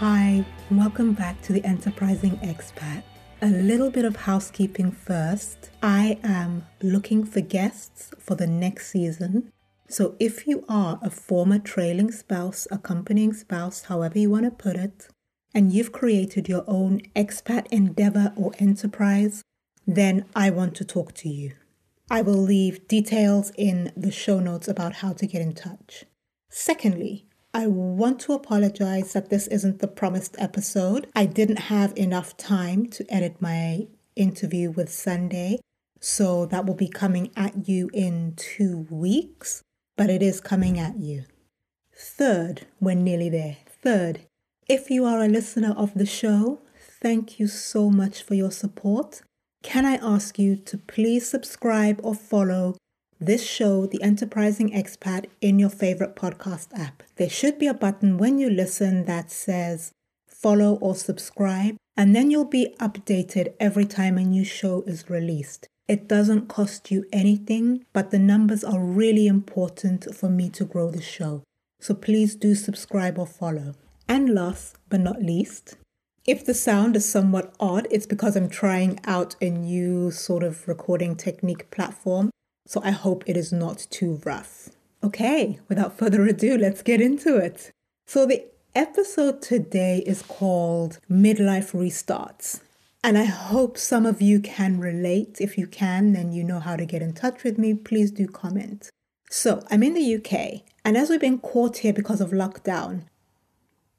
Hi, welcome back to the Enterprising Expat. A little bit of housekeeping first. I am looking for guests for the next season. So if you are a former trailing spouse, accompanying spouse, however you want to put it, and you've created your own expat endeavor or enterprise, then I want to talk to you. I will leave details in the show notes about how to get in touch. Secondly, I want to apologize that this isn't the promised episode. I didn't have enough time to edit my interview with Sunday, so that will be coming at you in two weeks, but it is coming at you. Third, we're nearly there. Third, if you are a listener of the show, thank you so much for your support can I ask you to please subscribe or follow this show, The Enterprising Expat, in your favorite podcast app? There should be a button when you listen that says follow or subscribe, and then you'll be updated every time a new show is released. It doesn't cost you anything, but the numbers are really important for me to grow the show. So please do subscribe or follow. And last but not least, if the sound is somewhat odd, it's because I'm trying out a new sort of recording technique platform. So I hope it is not too rough. Okay, without further ado, let's get into it. So the episode today is called Midlife Restarts. And I hope some of you can relate. If you can, then you know how to get in touch with me. Please do comment. So I'm in the UK, and as we've been caught here because of lockdown,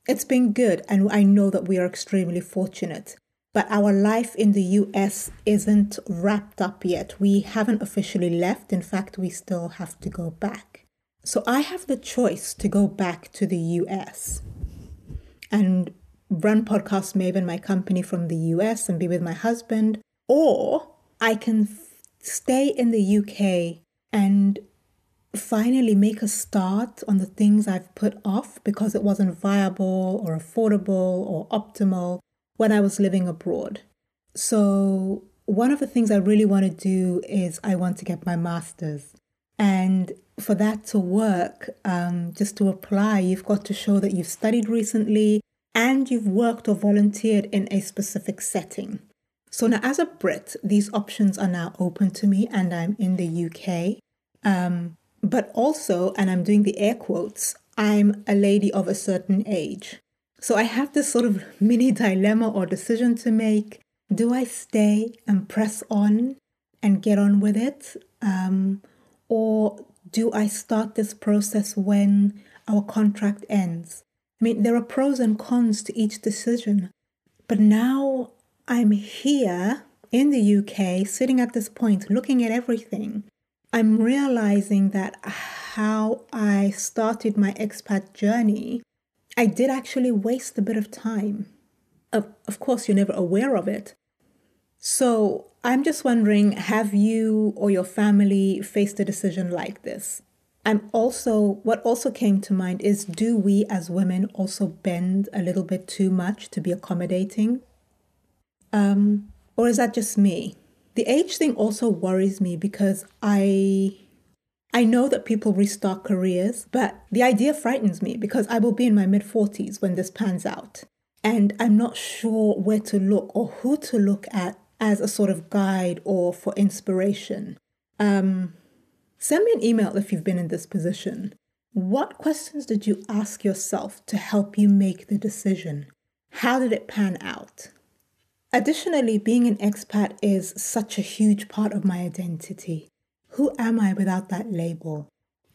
it's been good, and I know that we are extremely fortunate. But our life in the US isn't wrapped up yet. We haven't officially left. In fact, we still have to go back. So I have the choice to go back to the US and run Podcast Maven, my company from the US, and be with my husband, or I can f- stay in the UK and finally make a start on the things I've put off because it wasn't viable or affordable or optimal when I was living abroad. So, one of the things I really want to do is I want to get my master's. And for that to work, um, just to apply, you've got to show that you've studied recently and you've worked or volunteered in a specific setting. So now, as a Brit, these options are now open to me, and I'm in the UK. Um, but also, and I'm doing the air quotes, I'm a lady of a certain age. So I have this sort of mini dilemma or decision to make. Do I stay and press on and get on with it? Um, or do I start this process when our contract ends? I mean, there are pros and cons to each decision. But now I'm here in the UK, sitting at this point, looking at everything. I'm realizing that how I started my expat journey, I did actually waste a bit of time. Of, of course, you're never aware of it. So I'm just wondering have you or your family faced a decision like this? I'm also, what also came to mind is do we as women also bend a little bit too much to be accommodating? Um, or is that just me? The age thing also worries me because I I know that people restart careers, but the idea frightens me because I will be in my mid 40s when this pans out. And I'm not sure where to look or who to look at as a sort of guide or for inspiration. Um, send me an email if you've been in this position. What questions did you ask yourself to help you make the decision? How did it pan out? Additionally, being an expat is such a huge part of my identity. Who am I without that label?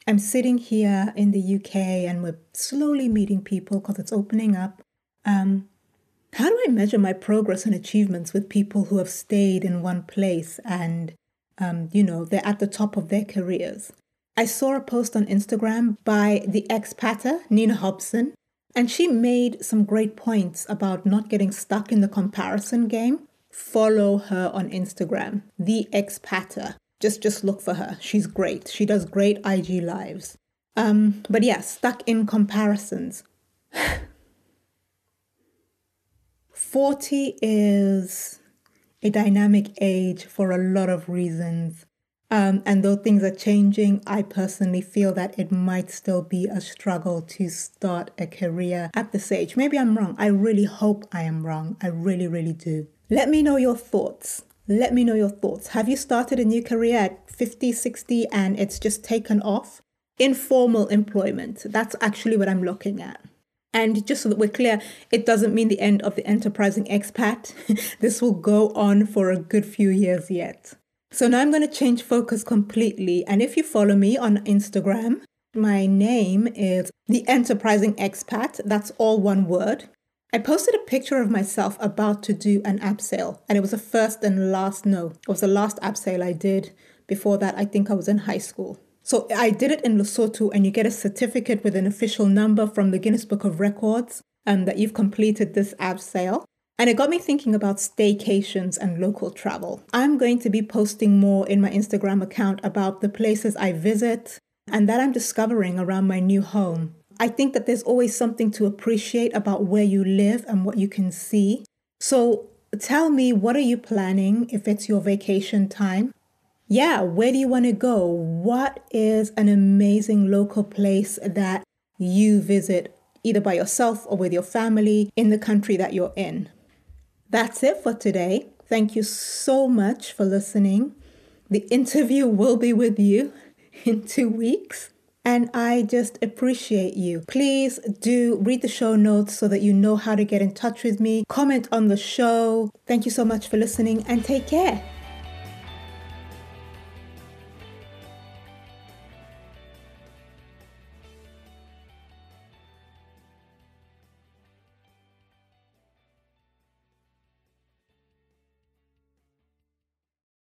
I'm sitting here in the UK and we're slowly meeting people because it's opening up. Um, how do I measure my progress and achievements with people who have stayed in one place and, um, you know, they're at the top of their careers? I saw a post on Instagram by the expatter, Nina Hobson, and she made some great points about not getting stuck in the comparison game. Follow her on Instagram, the expatter. Just just look for her. She's great. She does great IG lives. Um, but yeah, stuck in comparisons. 40 is a dynamic age for a lot of reasons. Um, and though things are changing, I personally feel that it might still be a struggle to start a career at this age. Maybe I'm wrong. I really hope I am wrong. I really, really do. Let me know your thoughts. Let me know your thoughts. Have you started a new career at 50, 60 and it's just taken off? Informal employment. That's actually what I'm looking at. And just so that we're clear, it doesn't mean the end of the enterprising expat. this will go on for a good few years yet. So now I'm going to change focus completely. And if you follow me on Instagram, my name is The Enterprising Expat. That's all one word. I posted a picture of myself about to do an abseil, and it was the first and last, no, it was the last abseil I did. Before that, I think I was in high school. So I did it in Lesotho, and you get a certificate with an official number from the Guinness Book of Records um, that you've completed this abseil. And it got me thinking about staycations and local travel. I'm going to be posting more in my Instagram account about the places I visit and that I'm discovering around my new home. I think that there's always something to appreciate about where you live and what you can see. So tell me, what are you planning if it's your vacation time? Yeah, where do you want to go? What is an amazing local place that you visit either by yourself or with your family in the country that you're in? That's it for today. Thank you so much for listening. The interview will be with you in two weeks. And I just appreciate you. Please do read the show notes so that you know how to get in touch with me. Comment on the show. Thank you so much for listening and take care.